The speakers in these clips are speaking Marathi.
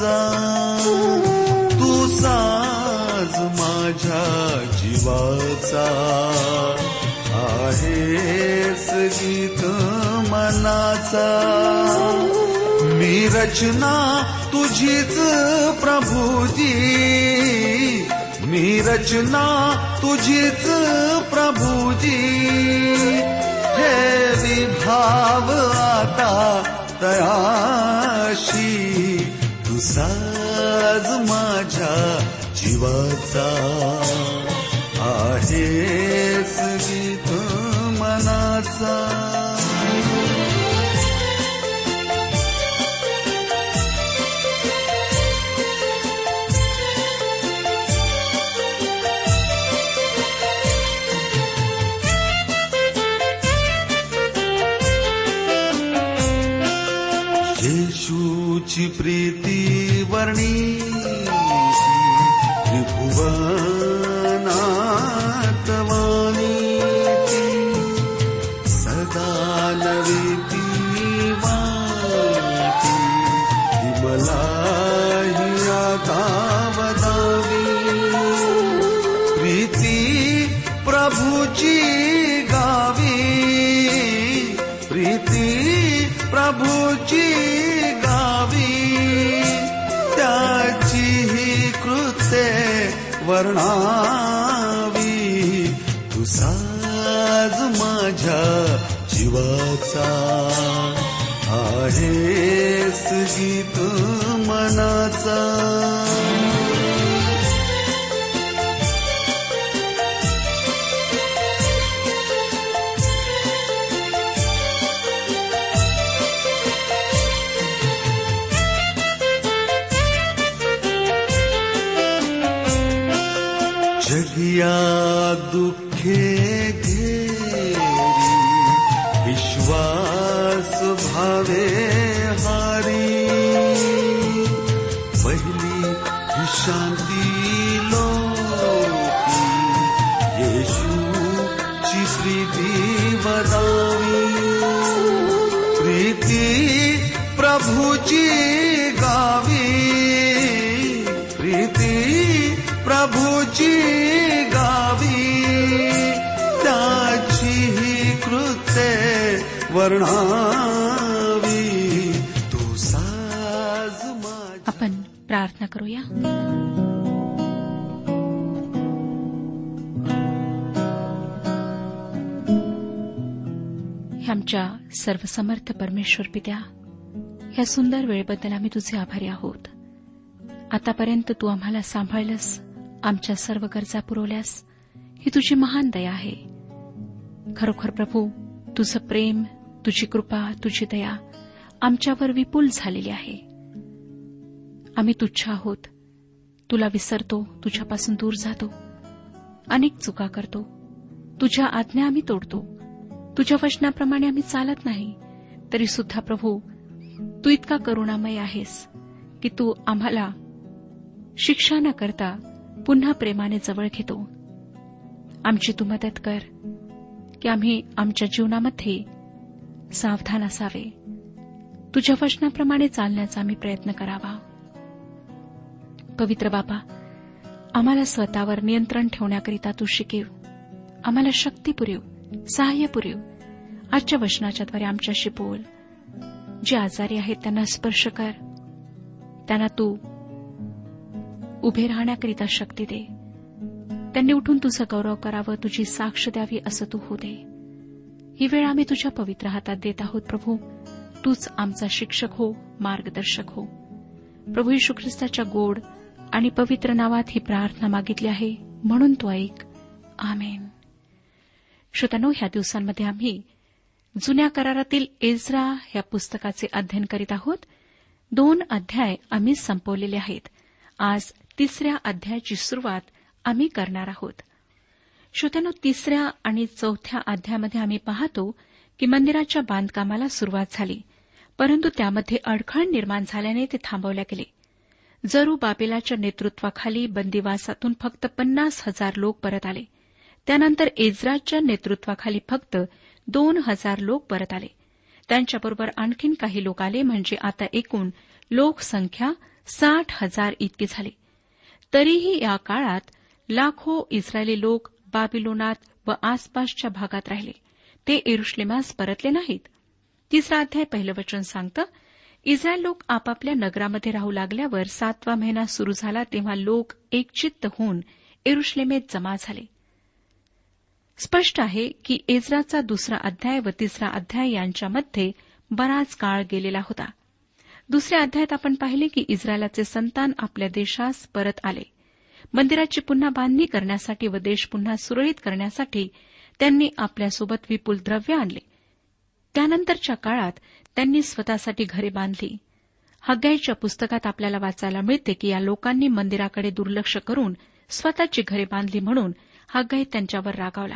मनाचा तू साज माझ्या जीवाचा. आहेस गीत मनाचा. मी रचना तुझीच प्रभुजी मी रचना तुझीच प्रभुजी हे विभाव आता तयाशी साज माझ्या जीवाचा. आहेस गीत मनाचा. प्रिय प्रीती प्रार्थना करूया. आमच्या सर्वसमर्थ परमेश्वर पित्या ह्या सुंदर वेळेबद्दल आम्ही तुझे आभारी आहोत. आतापर्यंत तू आम्हाला सांभाळलंस आमच्या सर्व गरजा पुरवल्यास ही तुझी महान दया आहे. खरोखर प्रभू तुझं प्रेम तुझी कृपा तुझी दया आमच्यावर विपुल झालेली आहे. आम्ही तुच्छ आहोत. तुला विसरतो तुझ्यापासून दूर जातो. अनेक चुका करतो. तुझ्या आज्ञा आम्ही तोडतो. तुझ्या वचनाप्रमाणे आम्ही चालत नाही. तरी सुद्धा प्रभू तू इतका करुणामय आहेस की तू आम्हाला शिक्षा न करता पुन्हा प्रेमाने जवळ घेतो. आमची तू मदत कर की आम्ही आमच्या जीवनामध्ये सावधान असावे. तुझ्या वचनाप्रमाणे चालण्याचा आम्ही प्रयत्न करावा. पवित्र बाबा आम्हाला स्वतःवर नियंत्रण ठेवण्याकरिता तू शिकेव. आम्हाला शक्ती पुरेव सहाय्य पुरेव. आजच्या वचनाच्याद्वारे आमच्याशी बोल. जे आजारी आहेत त्यांना स्पर्श कर. त्यांना तू उभे राहण्याकरिता शक्ती दे. त्यांनी उठून तुझं गौरव करावं तुझी साक्ष द्यावी असं तू होऊ दे. ही वेळ आम्ही तुझ्या पवित्र हातात देत आहोत प्रभू. तूच आमचा शिक्षक हो मार्गदर्शक हो. प्रभू यशू ख्रिस्ताच्या गोड आणि पवित्र नावात ही प्रार्थना मागितली आहे. म्हणून तो ऐक. आमेन. श्रोतानो ह्या दिवसांमध्ये आम्ही जुन्या करारातील एझरा या पुस्तकाचे अध्ययन करीत आहोत. दोन अध्याय आम्ही संपवलेले आहेत. आज तिसऱ्या अध्यायाची सुरुवात आम्ही करणार आहोत. श्रोत्यानो तिसऱ्या आणि चौथ्या अध्यायामध्ये आम्ही पाहतो की मंदिराच्या बांधकामाला सुरुवात झाली. परंतु त्यामध्ये अडखळ निर्माण झाल्याने ते थांबवल्या गेले. जरू बाबेलाच्या नेतृत्वाखाली बंदिवासातून फक्त पन्नास हजार लोक परत आले. त्यानंतर एज्राच्या नेतृत्वाखाली फक्त दोन हजार लोक परत आले. त्यांच्याबरोबर आणखीन काही लोक आले म्हणजे आता एकूण लोकसंख्या साठ हजार इतकी झाली. तरीही या काळात लाखो इस्रायली लोक बाबिलोनात व आसपासच्या भागात राहिले. ते एरुश्लेमास परतले नाहीत. तिसरा अध्याय पहिलं वचन सांगतं इस्रायल लोक आपापल्या नगरामध्ये राहू लागल्यावर सातवा महिना सुरू झाला तेव्हा लोक एकचित्त होऊन एरुश्लेमेत जमा झाले. स्पष्ट आहे की एजराचा दुसरा अध्याय व तिसरा अध्याय यांच्यामध्ये बराच काळ गेलेला होता. दुसऱ्या अध्यायात आपण पाहिले की इस्रायलाचे संतान आपल्या देशास परत आले. मंदिराची पुन्हा बांधणी करण्यासाठी व देश पुन्हा सुरळीत करण्यासाठी त्यांनी आपल्यासोबत विपुल द्रव्य आणले. त्यानंतरच्या काळात त्यांनी स्वतःसाठी घरे बांधली. हग्गाईच्या पुस्तकात आपल्याला वाचायला मिळते की या लोकांनी मंदिराकडे दुर्लक्ष करून स्वतःची घरे बांधली म्हणून हग्गाई त्यांच्यावर रागावला.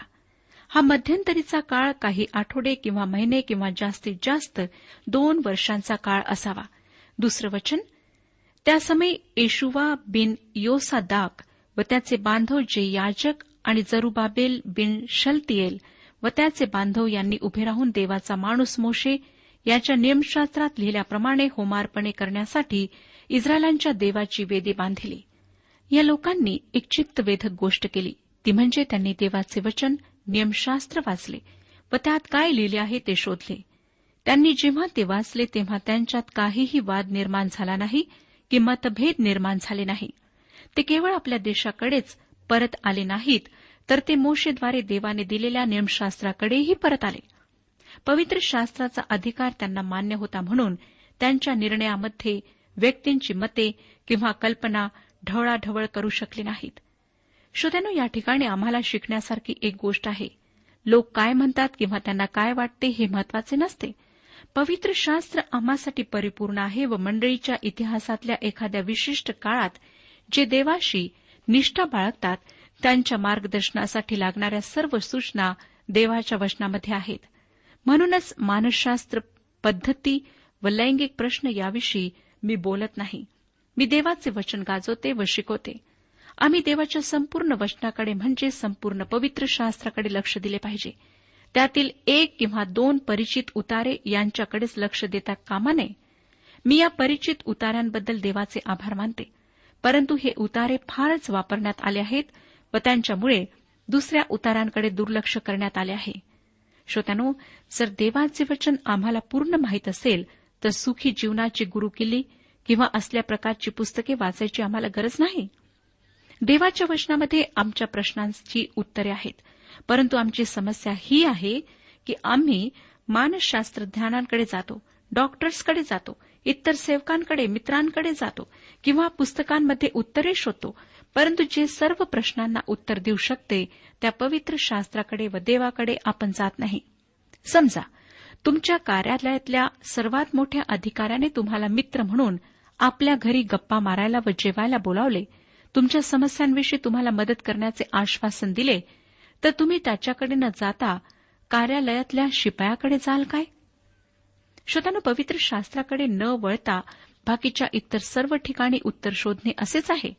हा मध्यंतरीचा काळ काही आठवडे किंवा महिने किंवा जास्तीत जास्त दोन वर्षांचा काळ असावा. दुसरं वचन त्यासमयी येशुवा बिन योसा दाक व त्याचे बांधव जे याजक आणि जरुबाबेल बिन शलतियेल व त्याचे बांधव यांनी उभे राहून देवाचा माणूस मोशे याच्या नियमशास्त्रात लिहिल्याप्रमाणे होमार्पणे करण्यासाठी इस्रायलांच्या देवाची वेदी बांधिली. या लोकांनी एक चित्तवेधक गोष्ट केली. ती म्हणजे त्यांनी देवाचे वचन नियमशास्त्र वाचले व त्यात काय लिहिले आहे ते शोधले. त्यांनी जेव्हा ते वाचले तेव्हा त्यांच्यात काहीही वाद निर्माण झाला नाही की मतभेद निर्माण झाले नाही. ते केवळ आपल्या देशाकडेच परत आले नाहीत तर ते मोशेद्वारे देवाने दिलेल्या नियमशास्त्राकडेही परत आले. पवित्र शास्त्राचा अधिकार त्यांना मान्य होता म्हणून त्यांच्या निर्णयामध्ये व्यक्तींची मते किंवा कल्पना ढवळाढवळ करू शकली नाहीत. श्रोत्यानो या ठिकाणी आम्हाला शिकण्यासारखी एक गोष्ट आहे. लोक काय म्हणतात किंवा त्यांना काय वाटते हे महत्त्वाचे नसते. पवित्र शास्त्र आम्हासाठी परिपूर्ण आहे व मंडळीच्या इतिहासातल्या एखाद्या विशिष्ट काळात जे देवाशी निष्ठा बाळगतात त्यांच्या मार्गदर्शनासाठी लागणाऱ्या सर्व सूचना देवाच्या वचनामध्ये आहेत. म्हणूनच मानसशास्त्र पद्धती व लैंगिक प्रश्न याविषयी मी बोलत नाही. मी देवाचे वचन गाजवते व शिकवते. आम्ही देवाच्या संपूर्ण वचनाकडे म्हणजे संपूर्ण पवित्र शास्त्राकडे लक्ष दिले पाहिजे. त्यातील एक किंवा दोन परिचित उतारे यांच्याकडेच लक्ष देता कामा नये. मी या परिचित उतार्यांबद्दल देवाचे आभार मानते. परंतु हे उतारे फारच वापरण्यात आले आहेत व त्यांच्यामुळे दुसऱ्या उतारांकडे दुर्लक्ष करण्यात आले आहे. श्रोत्यानो जर देवाचे वचन आम्हाला पूर्ण माहीत असेल तर सुखी जीवनाची गुरुकिल्ली किंवा असल्या प्रकारची पुस्तके वाचायची आम्हाला गरज नाही. देवाच्या वचनामध्ये आमच्या प्रश्नांची उत्तरे आहेत. परंतु आमची समस्या ही आहे की आम्ही मानसशास्त्रज्ञानांकडे जातो डॉक्टर्सकडे जातो इतर सेवकांकडे मित्रांकडे जातो किंवा पुस्तकांमध्ये उत्तरे शोधतो. परंतु जे सर्व प्रश्नांना उत्तर देऊ शकते त्या पवित्र शास्त्राकडे व देवाकडे आपण जात नाही. समजा तुमच्या कार्यालयातल्या सर्वात मोठ्या अधिकाऱ्याने तुम्हाला मित्र म्हणून आपल्या घरी गप्पा मारायला व जेवायला बोलावले तुमच्या समस्यांविषयी तुम्हाला मदत करण्याचे आश्वासन दिले तर तुम्ही त्याच्याकडे न जाता कार्यालयातल्या शिपायाकडे जाल काय? श्रोतानं पवित्र शास्त्राकडे न वळता बाकीच्या इतर सर्व ठिकाणी उत्तर शोधणे असेच आहे.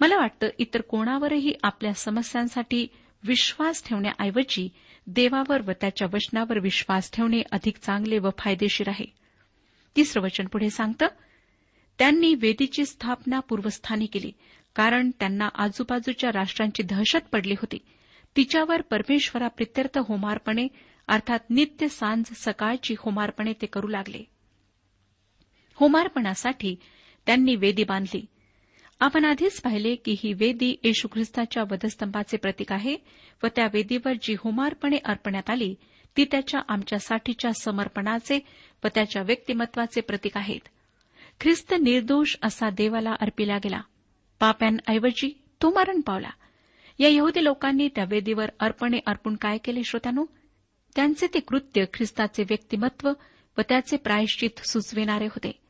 मला वाटतं इतर कोणावरही आपल्या समस्यांसाठी विश्वास ठेवण्याऐवजी देवावर व त्याच्या वचनावर विश्वास ठेवणे अधिक चांगले व फायदेशीर आहे. तिसरं वचन पुढे सांगतं त्यांनी वेदीची स्थापना पूर्वस्थानी केली कारण त्यांना आजूबाजूच्या राष्ट्रांची दहशत पडली होती. तिच्यावर परमेश्वराप्रित्यर्थ होमार्पणे अर्थात नित्य सांज सकाळची होमार्पणे ते करू लागले. होमार्पणासाठी त्यांनी वेदी बांधली. आपण आधीच पाहिले की ही वेदी येशू ख्रिस्ताच्या वधस्तंभाचे प्रतीक आहे व त्या वेदीवर जी होमार्पणे अर्पण्यात आली ती त्याच्या आमच्यासाठीच्या समर्पणाचे व त्याच्या व्यक्तिमत्वाचे प्रतीक आहेत. ख्रिस्त निर्दोष असा देवाला अर्पिला गेला. पाप्यांऐवजी तो मरण पावला. या यहुदी लोकांनी त्या वेदीवर अर्पणे अर्पून काय केले श्रोत्यानो? त्यांचे ते कृत्य ख्रिस्ताचे व्यक्तिमत्व व त्याचे प्रायश्चित सुचविणारे होते.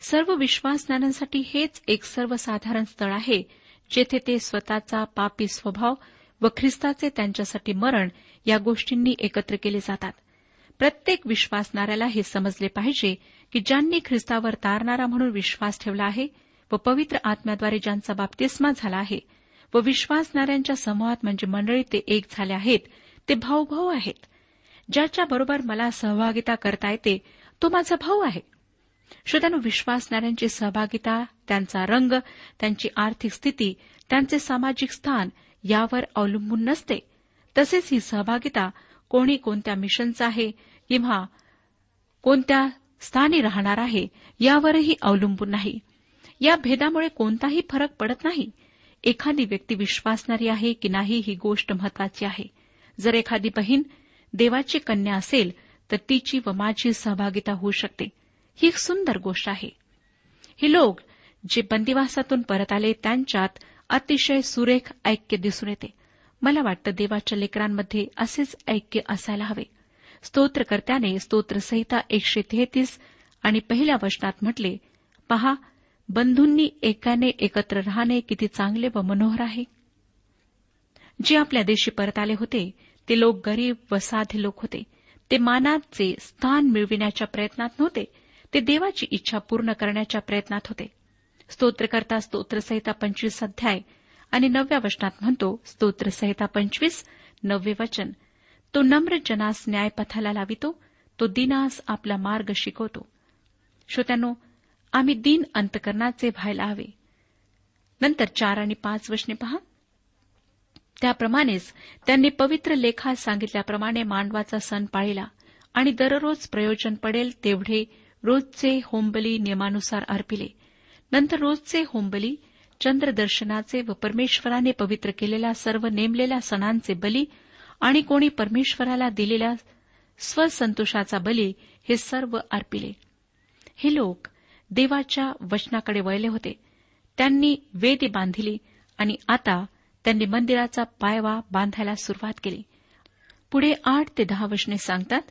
सर्व विश्वासनाऱ्यांसाठी हेच एक सर्वसाधारण स्थळ आहे जेथे ते स्वतःचा पापी स्वभाव व ख्रिस्ताचे त्यांच्यासाठी मरण या गोष्टींनी एकत्र केले जातात. प्रत्येक विश्वासणाऱ्याला हे समजले पाहिजे की ज्यांनी ख्रिस्तावर तारणारा म्हणून विश्वास ठेवला आहे व पवित्र आत्म्याद्वारे ज्यांचा बाप्तिस्मा झाला आहे व विश्वासणाऱ्यांच्या समूहात म्हणजे मंडळीत ते एक झाले आहेत ते भाऊ भाऊ आहेत ज्याच्याबरोबर मला सहभागिता करता येते तो माझा भाऊ आहे. श्रोत्यानो विश्वासणाऱ्यांची सहभागिता त्यांचा रंग त्यांची आर्थिक स्थिती त्यांचे सामाजिक स्थान यावर अवलंबून नसते. तसेच ही सहभागिता कोणी कोणत्या मिशनचा आहे किंवा कोणत्या स्थानी राहणार आहे यावरही अवलंबून नाही. या भेदामुळे कोणताही फरक पडत नाही. एखादी व्यक्ती विश्वासणारी आहे की नाही ही गोष्ट महत्वाची आहे. जर एखादी बहीण देवाची कन्या असेल तर तिची व माझी सहभागिता होऊ शकते. ही एक सुंदर गोष्ट आहे. हे लोक जे बंदिवासातून परत आले त्यांच्यात अतिशय सुरेख ऐक्य दिसून येते. मला वाटतं देवाच्या लेकरांमध्ये असेच ऐक्य असायला हवे. स्तोत्रकर्त्याने स्तोत्रसहिता एकशे तेहतीस आणि पहिल्या वचनात म्हटले पहा बंधूंनी एकाने एकत्र राहणे किती चांगले व मनोहर आहे. जे आपल्या देशी परत आले होते ते लोक गरीब व साधे लोक होते. ते मानाचे स्थान मिळविण्याच्या प्रयत्नात नव्हते. ते देवाची इच्छा पूर्ण करण्याच्या प्रयत्नात होते. स्तोत्रकर्ता स्तोत्रसहिता पंचवीस अध्याय आणि नवव्या वचनात म्हणतो स्तोत्रसहिता पंचवीस नववे वचन. तो नम्र जनास न्यायपथाला लावितो तो दिनास आपला मार्ग शिकवतो. श्रोत्यानो आम्ही दिन अंतकरणाचे व्हायला हवे. नंतर चार आणि पाच वचने पहा. त्याप्रमाणेच त्यांनी पवित्र लेखात सांगितल्याप्रमाणे मांडवाचा सण पाळिला आणि दररोज प्रयोजन पडेल तेवढे रोजचे होंबली नियमानुसार अर्पिले. नंतर रोजचे होंबली चंद्रदर्शनाचे व परमेश्वराने पवित्र केलेल्या सर्व नेमलेल्या सणांचे बली आणि कोणी परमेश्वराला दिलेल्या स्वसंतोषाचा बली हे सर्व अर्पिले. हे लोक देवाच्या वचनाकडे वळले होते. त्यांनी वेदी बांधिली आणि आता त्यांनी मंदिराचा पायवा बांधायला सुरुवात केली. पुढे आठ ते दहा वचने सांगतात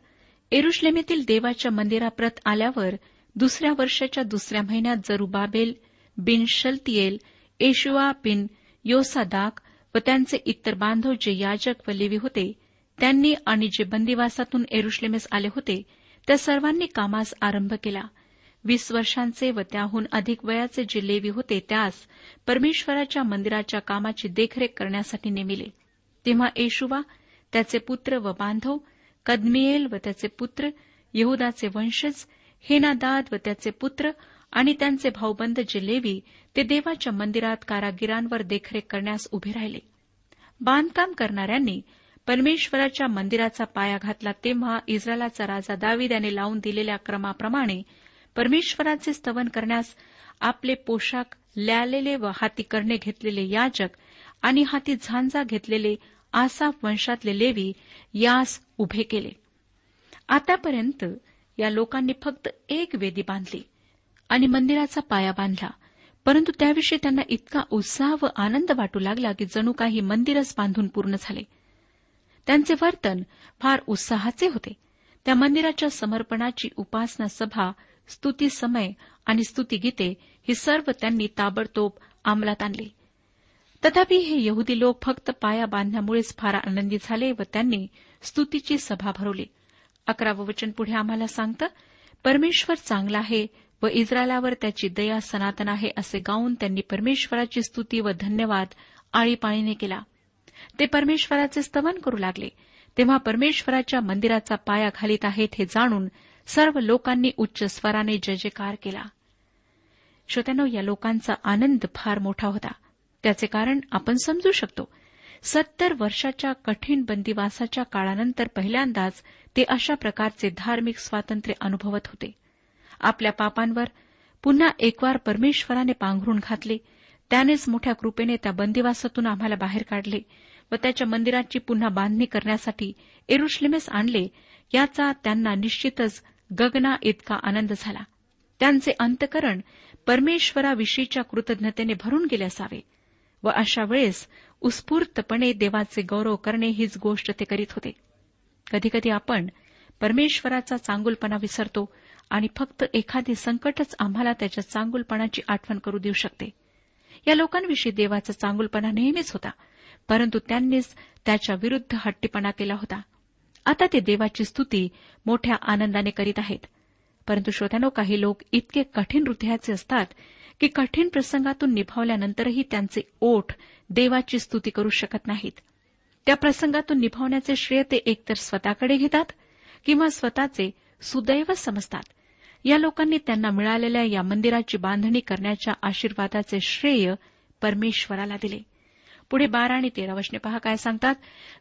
एरुश्लेमेतील देवाच्या मंदिराप्रत आल्यावर दुसऱ्या वर्षाच्या दुसऱ्या महिन्यात जरुबाबेल बिन शल्तियेल येशुआ बिन योसादाक व त्यांचे इतर बांधव जे याजक व लेवी होते त्यांनी आणि जे बंदिवासातून एरुश्लेमेस आले होते त्या सर्वांनी कामास आरंभ केला. वीस वर्षांचे व त्याहून अधिक वयाचे जे लेवी होते त्यास परमेश्वराच्या मंदिराच्या कामाची देखरेख करण्यासाठी नेमिले. तेव्हा येशुवा त्याचे पुत्र व बांधव कदमिएल व त्याचे पुत्र यहुदाचे वंशज हेनादाद व त्याचे पुत्र आणि त्यांचे भाऊबंद जे लेवी ते देवाच्या मंदिरात कारागिरांवर देखरेख करण्यास उभे राहिले. बांधकाम करणाऱ्यांनी परमेश्वराच्या मंदिराचा पाया घातला तेव्हा इस्रायलाचा राजा दावीद याने लावून दिलेल्या क्रमाप्रमाणे परमेश्वराचे स्तवन करण्यास आपले पोशाख ल्यालेले व हाती करणे घेतलेले याजक आणि हाती झांजा घेतलेले आसाफ वंशातले लेवी यास उभे केले. आतापर्यंत या लोकांनी फक्त एक वेदी बांधली आणि मंदिराचा पाया बांधला. परंतु त्याविषयी त्यांना इतका उत्साह व आनंद वाटू लागला की जणू काही मंदिरच बांधून पूर्ण झाले. त्यांचे वर्तन फार उत्साहाचे होते. त्या मंदिराच्या समर्पणाची उपासना सभा स्तुती समय आणि स्तुतीगीते ही सर्व त्यांनी ताबडतोब अंमलात आणली. तथापि हे यहुदी लोक फक्त पाया बांधण्यामुळेच फार आनंदी झाले व त्यांनी स्तुतीची सभा भरवली. अकरावं वचन पुढे आम्हाला सांगतं परमेश्वर चांगला आहे व इस्रायलावर त्याची दया सनातन आहे असे गाऊन त्यांनी परमेश्वराची स्तुती व धन्यवाद आळीपाळीने केला. ते परमेश्वराचे स्तवन करू लागले. तेव्हा परमेश्वराच्या मंदिराचा पाया घालीत आहेत हे जाणून सर्व लोकांनी उच्च स्वराने जय जयकार केला. श्रोत्यानो या लोकांचा आनंद फार मोठा होता. त्याचे कारण आपण समजू शकतो. सत्तर वर्षाच्या कठीण बंदिवासाच्या काळानंतर पहिल्यांदाच ते अशा प्रकारचे धार्मिक स्वातंत्र्य अनुभवत होते. आपल्या पापांवर पुन्हा एकवार परमेश्वराने पांघरून घातले त्यानेच मोठ्या कृपेने त्या बंदिवासातून आम्हाला बाहेर काढले व त्याच्या मंदिराची पुन्हा बांधणी करण्यासाठी एरुश्लेमेस आणले याचा त्यांना निश्चितच गगना इतका आनंद झाला. त्यांचे अंतकरण परमेश्वराविषयीच्या कृतज्ञतेने भरून गेले असावे. व अशा वेळेस उत्स्फूर्तपणे देवाचे गौरव करणे हीच गोष्ट ते करीत होते. कधीकधी आपण परमेश्वराचा चांगुलपणा विसरतो आणि फक्त एखादी संकटच आम्हाला त्याच्या चांगुलपणाची आठवण करू देऊ शकते. या लोकांविषयी देवाचा चांगुलपणा नेहमीच होता परंतु त्यांनीच त्याच्या विरुद्ध हट्टीपणा केला होता. आता ते देवाची स्तुती मोठ्या आनंदाने करीत आहेत. परंतु श्रोत्यानो काही लोक इतके कठीण हृदयाचे असतात की कठीण प्रसंगातून निभावल्यानंतरही त्यांचे ओठ देवाची स्तुती करू शकत नाहीत. त्या प्रसंगातून निभावण्याचे श्रेय ते एकतर स्वतःकडे घेतात किंवा स्वतःचे सुदैव समजतात. या लोकांनी त्यांना मिळालेल्या या मंदिराची बांधणी करण्याच्या आशीर्वादाचे श्रेय परमेश्वराला दिले. पुढे बारा आणि तेरा वशने पहा काय सांगतात.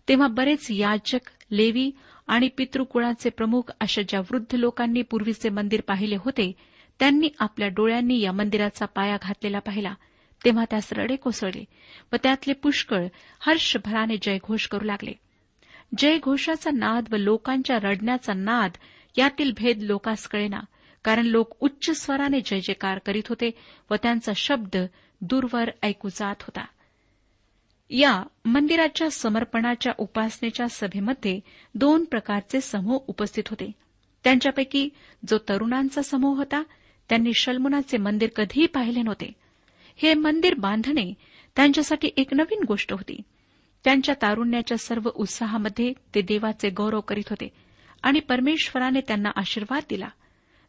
तेव्हा बरेच याजक लेवी आणि पितृकुळाचे प्रमुख अशा ज्या वृद्ध लोकांनी पूर्वीचे मंदिर पाहिले होते त्यांनी आपल्या डोळ्यांनी या मंदिराचा पाया घातलेला पाहिला. तेव्हा त्यास रडे कोसळले व त्यातले पुष्कळ हर्षभराने जयघोष करू लागले. जयघोषाचा नाद व लोकांच्या रडण्याचा नाद यातील भेद लोकास कळेना कारण लोक उच्च स्वराने जय जयकार करीत होते व त्यांचा शब्द दूरवर ऐकू जात होता. या मंदिराच्या समर्पणाच्या उपासनेच्या सभेमध्ये दोन प्रकारचे समूह उपस्थित होते. त्यांच्यापैकी जो तरुणांचा समूह होता त्यांनी शल्मुनाचे मंदिर कधीही पाहिले नव्हते. हे मंदिर बांधणे त्यांच्यासाठी एक नवीन गोष्ट होती. त्यांच्या तारुण्याच्या सर्व उत्साहामध्ये ते देवाचे गौरव करीत होते आणि परमेश्वराने त्यांना आशीर्वाद दिला.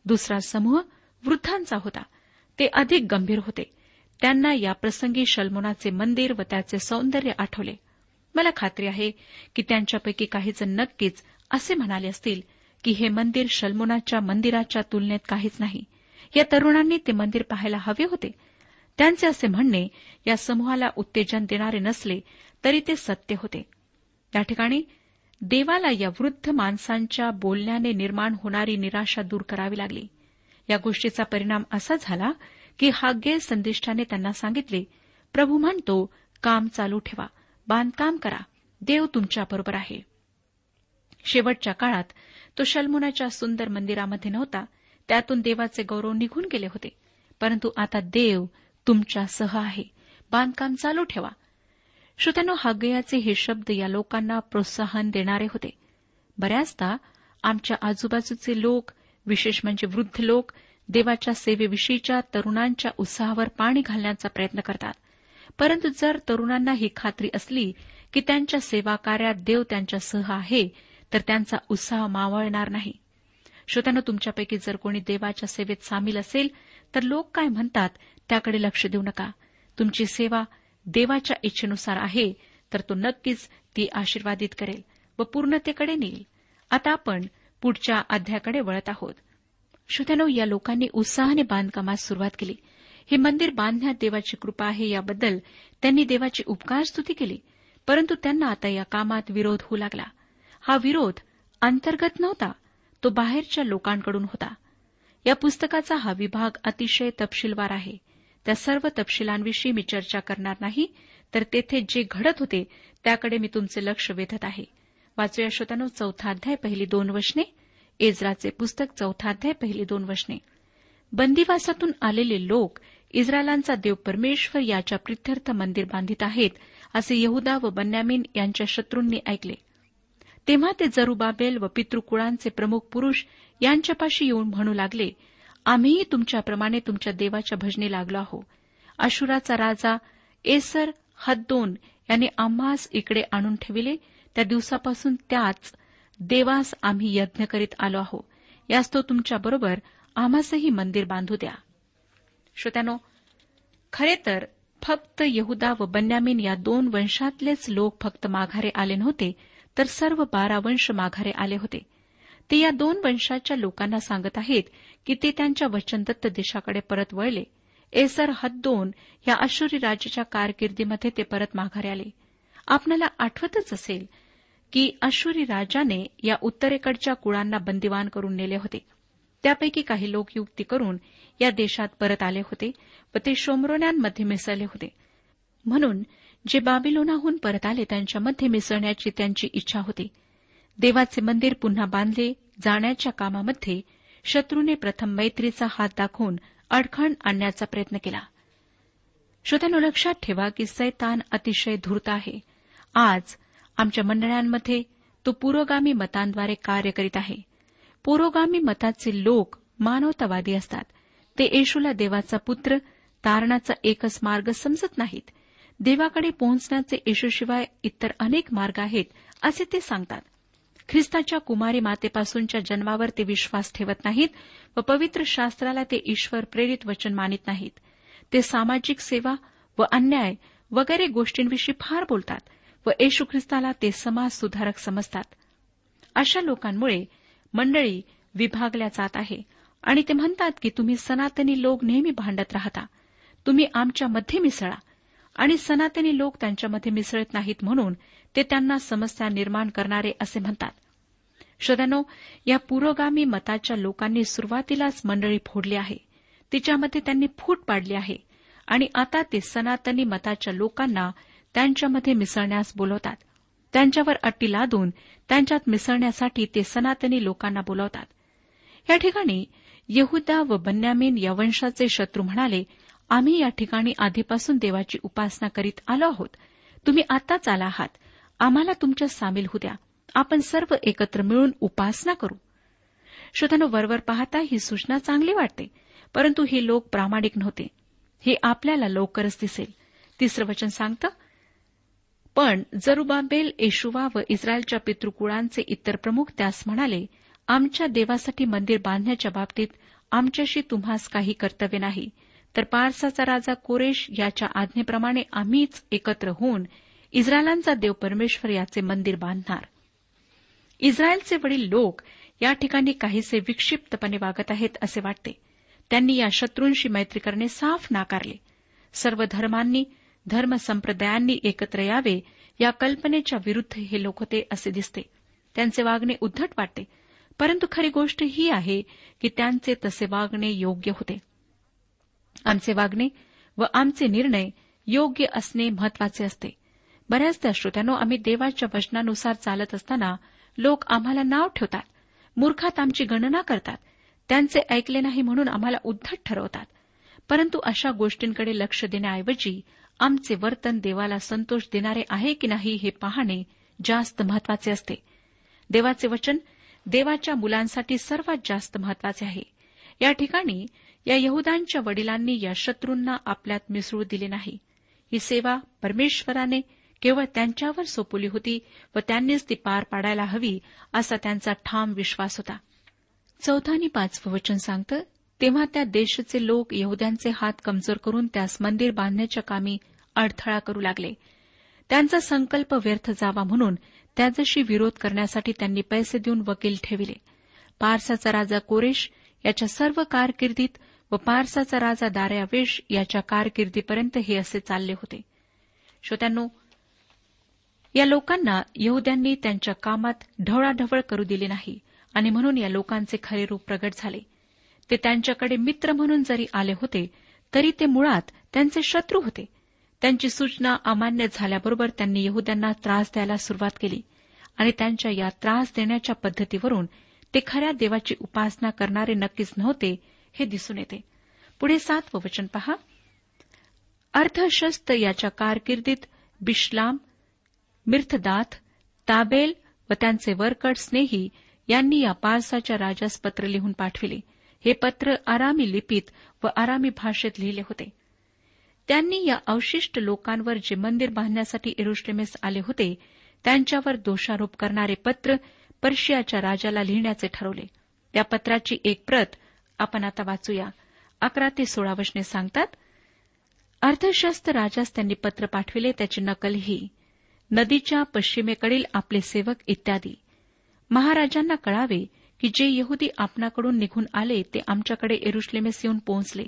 दुसरा समूह वृद्धांचा होता. ते अधिक गंभीर होते. त्यांना या प्रसंगी शल्मोनाचे मंदिर व त्याचे सौंदर्य आठवले. मला खात्री आहे की त्यांच्यापैकी काही जण नक्कीच असे म्हणाले असतील की हे मंदिर शल्मोनाच्या मंदिराच्या तुलनेत काहीच नाही या तरुणांनी ते मंदिर पाहायला हवे होते. त्यांचे असे म्हणणे या समूहाला उत्तेजन देणारे नसले तरी ते सत्य होते. त्या ठिकाणी देवाला या वृद्ध माणसांच्या बोलण्याने निर्माण होणारी निराशा दूर करावी लागली. या गोष्टीचा परिणाम असा झाला की हाग्य संदिष्टाने त्यांना सांगितले प्रभू म्हणतो काम चालू ठेवा बांधकाम करा देव तुमच्याबरोबर आहे. शेवटच्या काळात तो शल्मुनाच्या सुंदर मंदिरामध्ये नव्हता त्यातून देवाचे गौरव निघून गेले होते. परंतु आता देव तुमच्यासह आहे. बांधकाम चालू ठेवा. श्रोत्यानो हागयाचे हे शब्द या लोकांना प्रोत्साहन देणारे होते. बऱ्याचदा आमच्या आजूबाजूचे लोक विशेष म्हणजे वृद्ध लोक देवाच्या सेवेविषयीच्या तरुणांच्या उत्साहावर पाणी घालण्याचा प्रयत्न करतात. परंतु जर तरुणांना ही खात्री असली की त्यांच्या सेवा कार्यात देव त्यांच्यासह आहे तर त्यांचा उत्साह मावळणार नाही. श्रोत्यानं तुमच्यापैकी जर कोणी देवाच्या सेवेत सामील असेल तर लोक काय म्हणतात त्याकडे लक्ष देऊ नका. तुमची सेवा देवाच्या इच्छेनुसार आहे तर तो नक्कीच ती आशीर्वादित करेल व पूर्णतेकडे नेईल. आता आपण पुढच्या अध्याकडे वळत आहोत. श्रोत्यानो या लोकांनी उत्साहाने बांधकामास सुरुवात केली. हे मंदिर बांधण्यात देवाची कृपा आहे याबद्दल त्यांनी देवाची उपकार स्तुती केली. परंतु त्यांना आता या कामात विरोध होऊ लागला. हा विरोध अंतर्गत नव्हता. तो बाहेरच्या लोकांकडून होता. या पुस्तकाचा हा विभाग अतिशय तपशीलवार आहे. त्या सर्व तपशिलांविषयी मी चर्चा करणार नाही तर तेथे जे घडत होते त्याकडे मी तुमचे लक्ष वेधत आहे. वाचूया श्रोतानो चौथा अध्याय पहिली दोन वशने इस्राचे पुस्तक चौथा अध्याय पहिली दोन वशने बंदिवासातून आलेले लोक इस्रायलांचा देव परमेश्वर याच्या प्रित्यर्थ मंदिर बांधित आहेत असे यहुदा व बन्यामीन यांच्या शत्रूंनी ऐकले. तेव्हा ते जरुबाबेल व पितृकुळांचे प्रमुख पुरुष यांच्यापाशी येऊन म्हणू लागले आम्हीही तुमच्याप्रमाणे तुमच्या देवाच्या भजने लागलो आहो. अशुराचा राजा एसर हद्दोन याने आम्हास इकडे आणून ठेविले. त्या दिवसापासून त्याच देवास आम्ही यज्ञ करीत आलो आहो. यास तो तुमच्याबरोबर आम्हासही मंदिर बांधू द्या. श्रोत्यानो खरे तर फक्त यहुदा व बन्यामीन या दोन वंशातलेच लोक फक्त माघारे आले नव्हते तर सर्व बारा वंश माघारे आले होते. ते या दोन वंशाच्या लोकांना सांगत आहेत की ते त्यांच्या वचनदत्त देशाकडे परत वळले. एसर हद्दोन या अश्वरी राज्याच्या कारकिर्दीमध्ये ते परत माघारे आले. आपल्याला आठवतच असेल की अश्वरी राजाने या उत्तरेकडच्या कुळांना बंदिवान करून नेले होते. त्यापैकी काही लोक युक्ती करून या देशात परत आले होते व ते शोमरोन्यांमध्ये मिसळले होते. म्हणून जे बाबिलोनाहून परत आले त्यांच्यामध्ये मिसळण्याची त्यांची इच्छा होती. देवाचे मंदिर पुन्हा बांधले जाण्याच्या कामामध्ये शत्रूने प्रथम मैत्रीचा हात दाखवून अडखण आणण्याचा प्रयत्न केला. श्रोत्यानो लक्षात ठेवा की सैतान अतिशय धूर्त आहे. आज आमच्या मंडळांमध्ये तो पुरोगामी मतांद्वारे कार्य करीत आहे. पुरोगामी मताचे लोक मानवतावादी असतात. ते येशूला देवाचा पुत्र तारणाचा एकच मार्ग समजत नाहीत. देवाकडे पोहोचण्याचे येशूशिवाय इतर अनेक मार्ग आहेत असे ते सांगतात. ख्रिस्ताच्या कुमारी मातेपासूनच्या जन्मावर ते विश्वास ठेवत नाहीत व पवित्र शास्त्राला ते ईश्वर प्रेरित वचन मानित नाहीत. ते सामाजिक सेवा व अन्याय वगैरे गोष्टींविषयी फार बोलतात व येशू ख्रिस्ताला ते समाज सुधारक समजतात. अशा लोकांमुळे मंडळी विभागल्या जात आहे आणि ते म्हणतात की तुम्ही सनातनी लोक नेहमी भांडत राहता. तुम्ही आमच्या मध्ये मिसळा आणि सनातनी लोक त्यांच्यामध्ये मिसळत नाहीत म्हणून ते त्यांना समस्या निर्माण करणारे असे म्हणतात. श्रोत्यानो या पुरोगामी मताच्या लोकांनी सुरुवातीलाच मंडळी फोडली आहे. तिच्यामध्ये त्यांनी फूट पाडली आहे. आणि आता ते सनातनी मताच्या लोकांना त्यांच्यामध्ये मिसळण्यास बोलवतात. त्यांच्यावर अट्टी लादून त्यांच्यात मिसळण्यासाठी ते सनातनी लोकांना बोलवतात. या ठिकाणी यहुदा व बन्यामीन या वंशाचे शत्रू म्हणाले आम्ही या ठिकाणी आधीपासून देवाची उपासना करीत आलो आहोत. तुम्ही आताच आला आहात. आम्हाला तुमच्या सामील होऊ द्या. आपण सर्व एकत्र मिळून उपासना करू. श्रोत्यानो वरवर पाहता ही सूचना चांगली वाटते परंतु हे लोक प्रामाणिक नव्हते. हे आपल्याला लवकरच दिसेल. तिसरं वचन सांगतं पण जरुबाबेल येशुवा व इस्रायलच्या पितृकुळांचे इतर प्रमुख त्यास म्हणाले आमच्या देवासाठी मंदिर बांधण्याच्या बाबतीत आमच्याशी तुम्हास काही कर्तव्य नाही. तर पारसाचा राजा कोरेश याच्या आज्ञेप्रमाणे आम्हीच एकत्र होऊन इस्रायलांचा देव परमेश्वर याचे मंदिर बांधणार. इस्रायलचे वडील लोक या ठिकाणी काहीसे विक्षिप्तपणे वागत आहेत असे वाटते. त्यांनी या शत्रूंशी मैत्री करणे साफ नाकारले. सर्व धर्मांनी धर्मसंप्रदायांनी एकत्र यावे या कल्पनेच्या विरुद्ध हे लोक होते असे दिसते. त्यांचे वागणे उद्धट वाटते. परंतु खरी गोष्ट ही आहे की त्यांचे तसे वागणे योग्य होते. आमचे वागणे व आमचे निर्णय योग्य असणे महत्त्वाचे असते. बऱ्याचदा श्रोत्यानो आम्ही देवाच्या वचनानुसार चालत असताना लोक आम्हाला नाव ठेवतात मूर्खात आमची गणना करतात त्यांचे ऐकले नाही म्हणून आम्हाला उद्धट ठरवतात. परंतु अशा गोष्टींकडे लक्ष देण्याऐवजी आमचे वर्तन देवाला संतोष देणारे आहे की नाही हे पाहणे जास्त महत्त्वाचे असते. देवाचे वचन देवाच्या मुलांसाठी सर्वात जास्त महत्त्वाचे आहे. या ठिकाणी या यहुदांच्या वडिलांनी या शत्रूंना आपल्यात मिसळू दिले नाही. ही सेवा परमेश्वराने केवळ त्यांच्यावर सोपवली होती व त्यांनीच ती पार पाडायला हवी असा त्यांचा ठाम विश्वास होता. चौथा आणि पाचवं वचन सांगतं तेव्हा त्या देशाचे लोक यहुद्यांचे हात कमजोर करून त्यास मंदिर बांधण्याच्या कामी अडथळा करू लागले. त्यांचा संकल्प व्यर्थ जावा म्हणून त्याच्याशी विरोध करण्यासाठी त्यांनी पैसे देऊन वकील ठेविले. पारसाचा राजा कोरेश याच्या सर्व कारकिर्दीत व पारसाचा राजा दार्यावेश याच्या कारकिर्दीपर्यंत हे असे चालले होते. श्रोत्यांनो या लोकांना यहुद्यांनी त्यांच्या कामात ढवळाढवळ करू दिली नाही आणि म्हणून या लोकांचे खरे रूप प्रगट झाले. ते त्यांच्याकडे मित्र म्हणून जरी आले होते तरी ते मुळात त्यांचे शत्रू होते. त्यांची सूचना अमान्य झाल्याबरोबर त्यांनी यहुद्यांना त्रास द्यायला सुरुवात केली आणि त्यांच्या या त्रास देण्याच्या पद्धतीवरून ते खऱ्या देवाची उपासना करणारे नक्कीच नव्हते हे दिसून येते. पुढे सातवं वचन पहा. अर्थशस्त्र याच्या कारकिर्दीत बिश्लाम मिर्थदाथ ताबेल व त्यांचे वरकड स्नेही यांनी या पारसाच्या राजास पत्र लिहून पाठविले. हे पत्र आरामी लिपीत व आरामी भाषेत लिहिले होते. त्यांनी या अवशिष्ट लोकांवर जे मंदिर बांधण्यासाठी इरुश्लेमेस आले होते त्यांच्यावर दोषारोप करणारे पत्र पर्शियाच्या राजाला लिहिण्याचे ठरवले. या पत्राची एक प्रत आपण आता वाचूया. अकरा ते सोळा वचने सांगतात अर्थशास्त्र राजास त्यांनी पत्र पाठविले त्याची नकल ही. नदीच्या पश्चिमेकडील आपले सेवक इत्यादी. महाराजांना कळावे की जे यहुदी आपणाकडून निघून आले ते आमच्याकडे एरुश्लेमेस येऊन पोहोचले.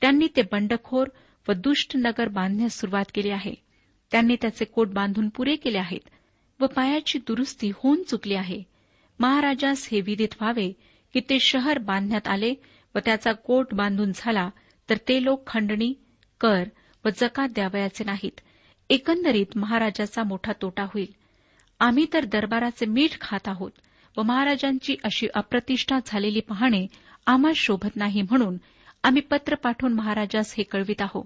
त्यांनी ते बंडखोर व दुष्ट नगर बांधण्यास सुरुवात केली आहे. त्यांनी त्याचे कोट बांधून पुरे केले आहेत व पायाची दुरुस्ती होऊन चुकली आहे. महाराजास हे विदित व्हावे की ते शहर बांधण्यात आले व त्याचा कोट बांधून झाला तर ते लोक खंडणी कर व जकात द्यावयाचे नाहीत. एकंदरीत महाराजाचा मोठा तोटा होईल. आम्ही तर दरबाराचे मीठ खात आहोत व महाराजांची अशी अप्रतिष्ठा झालेली पाहणे आम्हाला शोभत नाही म्हणून आम्ही पत्र पाठवून महाराजास हे कळवित आहोत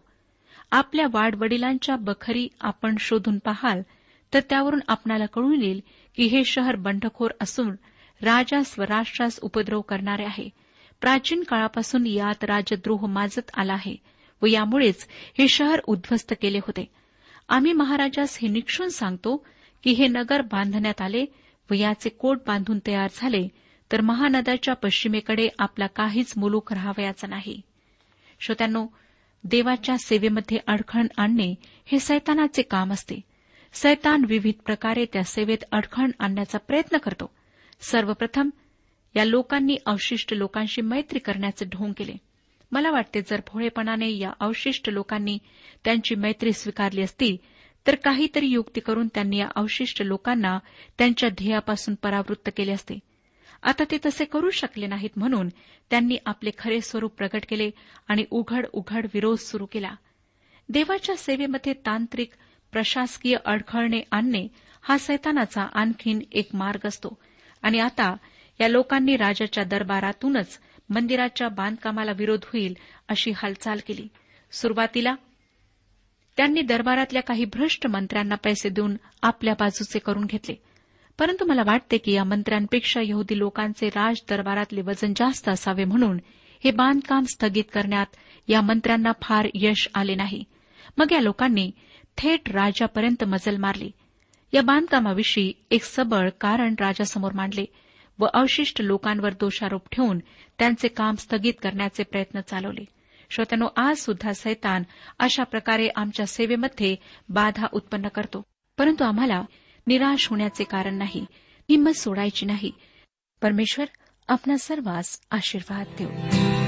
आपल्या वाडवडिलांच्या बखरी आपण शोधून पाहाल तर त्यावरून आपणाला कळून येईल की हे शहर बंडखोर असून राजा स्वराष्ट्रास उपद्रव करणारे आहे. प्राचीन काळापासून यात राजद्रोह माजत आला आहे व यामुळेच हे शहर उद्ध्वस्त केले होते. आम्ही महाराजास हे निक्षून सांगतो की हे नगर बांधण्यात आले व याचे कोट बांधून तयार झाले तर महानदाच्या पश्चिमेकडे आपला काहीच मुलूक राहावयाचा नाही. श्रोत्यांनो देवाच्या सेवेमध्ये अडखण आणणे हे सैतानाचे काम असते. सैतान विविध प्रकारे त्या सेवेत अडखण आणण्याचा प्रयत्न करतो. सर्वप्रथम या लोकांनी अवशिष्ट लोकांशी मैत्री करण्याचे ढोंग केले. मला वाटते जर भोळेपणाने या अवशिष्ट लोकांनी त्यांची मैत्री स्वीकारली असती तर काहीतरी युक्ती करून त्यांनी या अवशिष्ट लोकांना त्यांच्या ध्येयापासून परावृत्त केले असते. आता ते तसे करू शकले नाहीत म्हणून त्यांनी आपले खरे स्वरूप प्रकट केले आणि उघड उघड विरोध सुरू केला. देवाच्या सेवेमध्ये तांत्रिक प्रशासकीय अडखळणे आणणे हा सैतानाचा आणखीन एक मार्ग असतो. आणि आता या लोकांनी राजाच्या दरबारातूनच मंदिराच्या बांधकामाला विरोध होईल अशी हालचाल केली. सुरुवातीला त्यांनी दरबारातल्या काही भ्रष्ट मंत्र्यांना पैसे देऊन आपल्या बाजूचे करून घेतले. परंतु मला वाटते की या मंत्र्यांपेक्षा यहुदी लोकांचे राज दरबारातले वजन जास्त असावे म्हणून हे बांधकाम स्थगित करण्यात या मंत्र्यांना फार यश आले नाही. मग या लोकांनी थेट राजापर्यंत मजल मारली. या बांधकामाविषयी एक सबळ कारण राजासमोर मांडले व अवशिष्ट लोकांवर दोषारोप ठेवून त्यांचे काम स्थगित करण्याचे प्रयत्न चालवले. श्रोत्यानो आज सुद्धा सैतान अशा प्रकारे आमच्या सेवेमध्ये बाधा उत्पन्न करतो. परंतु आम्हाला निराश होण्याचे कारण नाही हिंमत सोडायची नाही. परमेश्वर आपला सर्वांस आशीर्वाद देऊ.